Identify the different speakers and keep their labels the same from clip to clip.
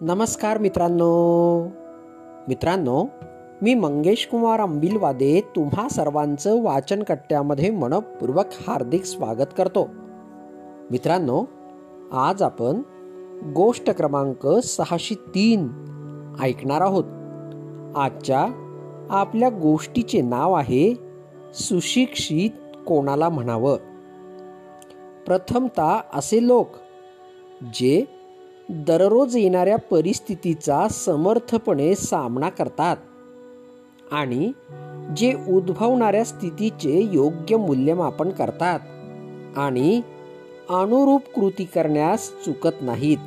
Speaker 1: नमस्कार मित्रांनो. मित्रांनो मी मंगेश कुमार अंबिलवादे तुम्हा सर्वांचं वाचनकट्ट्यामध्ये मनपूर्वक हार्दिक स्वागत करतो. मित्रांनो आज आपण गोष्ट क्रमांक सहाशे तीन ऐकणार आहोत. आजच्या आपल्या गोष्टीचे नाव आहे सुशिक्षित कोणाला म्हणावं. प्रथमता असे लोक जे दररोज येणाऱ्या परिस्थितीचा समर्थपणे सामना करतात आणि जे उद्भवणाऱ्या स्थितीचे योग्य मूल्यमापन करतात आणि अनुरूप कृती करण्यास चुकत नाहीत.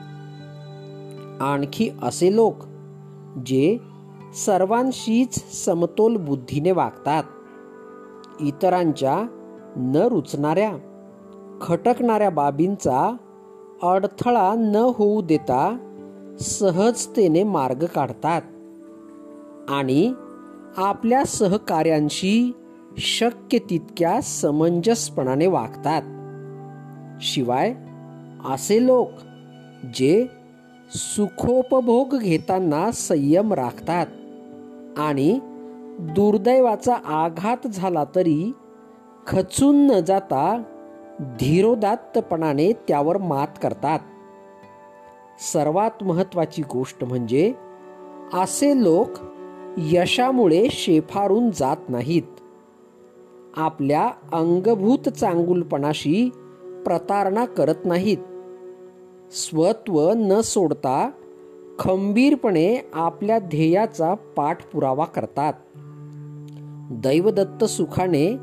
Speaker 1: आणखी असे लोक जे सर्वांशीच समतोल बुद्धीने वागतात इतरांच्या न रुचणाऱ्या खटकणाऱ्या बाबींचा अडथळा न होऊ देता सहजतेने मार्ग काढतात आणि आपल्या सहकार्यांशी शक्य तितक्या समंजसपणाने वागतात. शिवाय असे लोक जे सुखोपभोग घेताना संयम राखतात आणि दुर्दैवाचा आघात झाला तरी खचून न जाता धीरोदात्तपणाने त्यावर मात करतात. सर्वात महत्वाची गोष्ट म्हणजे असे लोक यशामुळे शेफारून जात नाहीत. आपल्या अंगभूत चांगुलपणाशी प्रतारणा करत नाहीत. स्वत्व न सोडता खंबीरपणे आपल्या ध्येयाचा पाठपुरावा करतात. दैवदत्त सुखाने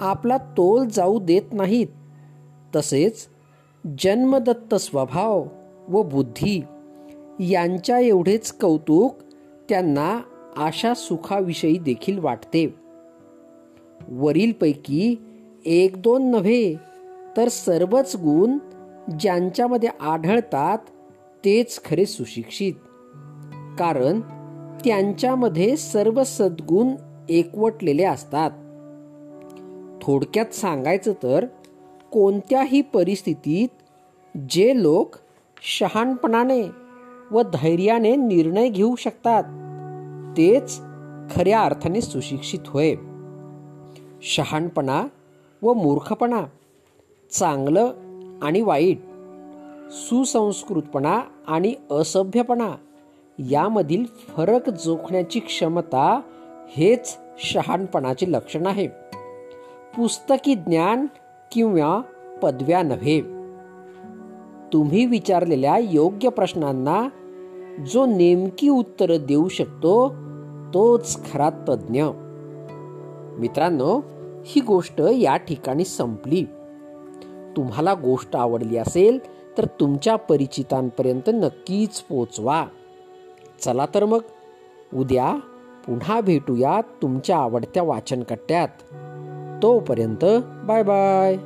Speaker 1: आपला तोल जाऊ देत नाहीत. तसेच जन्मदत्त स्वभाव व बुद्धी यांच्या एवढेच कौतुक त्यांना आशा सुखाविषयी देखील वाटते. वरीलपैकी एक दोन नव्हे तर सर्वच गुण ज्यांच्यामध्ये आढळतात तेच खरे सुशिक्षित. कारण त्यांच्यामध्ये सर्व सद्गुण एकवटलेले असतात. थोडक्यात सांगायचं तर कोणत्याही परिस्थितीत जे लोक शहाणपणाने व धैर्याने निर्णय घेऊ शकतात तेच खऱ्या अर्थाने सुशिक्षित होय. शहाणपणा व मूर्खपणा चांगलं आणि वाईट सुसंस्कृतपणा आणि असभ्यपणा यामधील फरक जोखण्याची क्षमता हेच शहाणपणाचे लक्षण आहे. पुस्तकी ज्ञान किंवा पदव्या नव्हे. तुम्ही विचारलेल्या योग्य प्रश्नांना जो नेमकी उत्तर देऊ शकतो तोच खरा तज्ज्ञ. मित्रांनो ही गोष्ट या ठिकाणी संपली. तुम्हाला गोष्ट आवडली असेल तर तुमच्या परिचितांपर्यंत नक्कीच पोचवा. चला तर मग उद्या पुन्हा भेटूया तुमच्या आवडत्या वाचनकट्ट्यात. तोपर्यंत बाय बाय.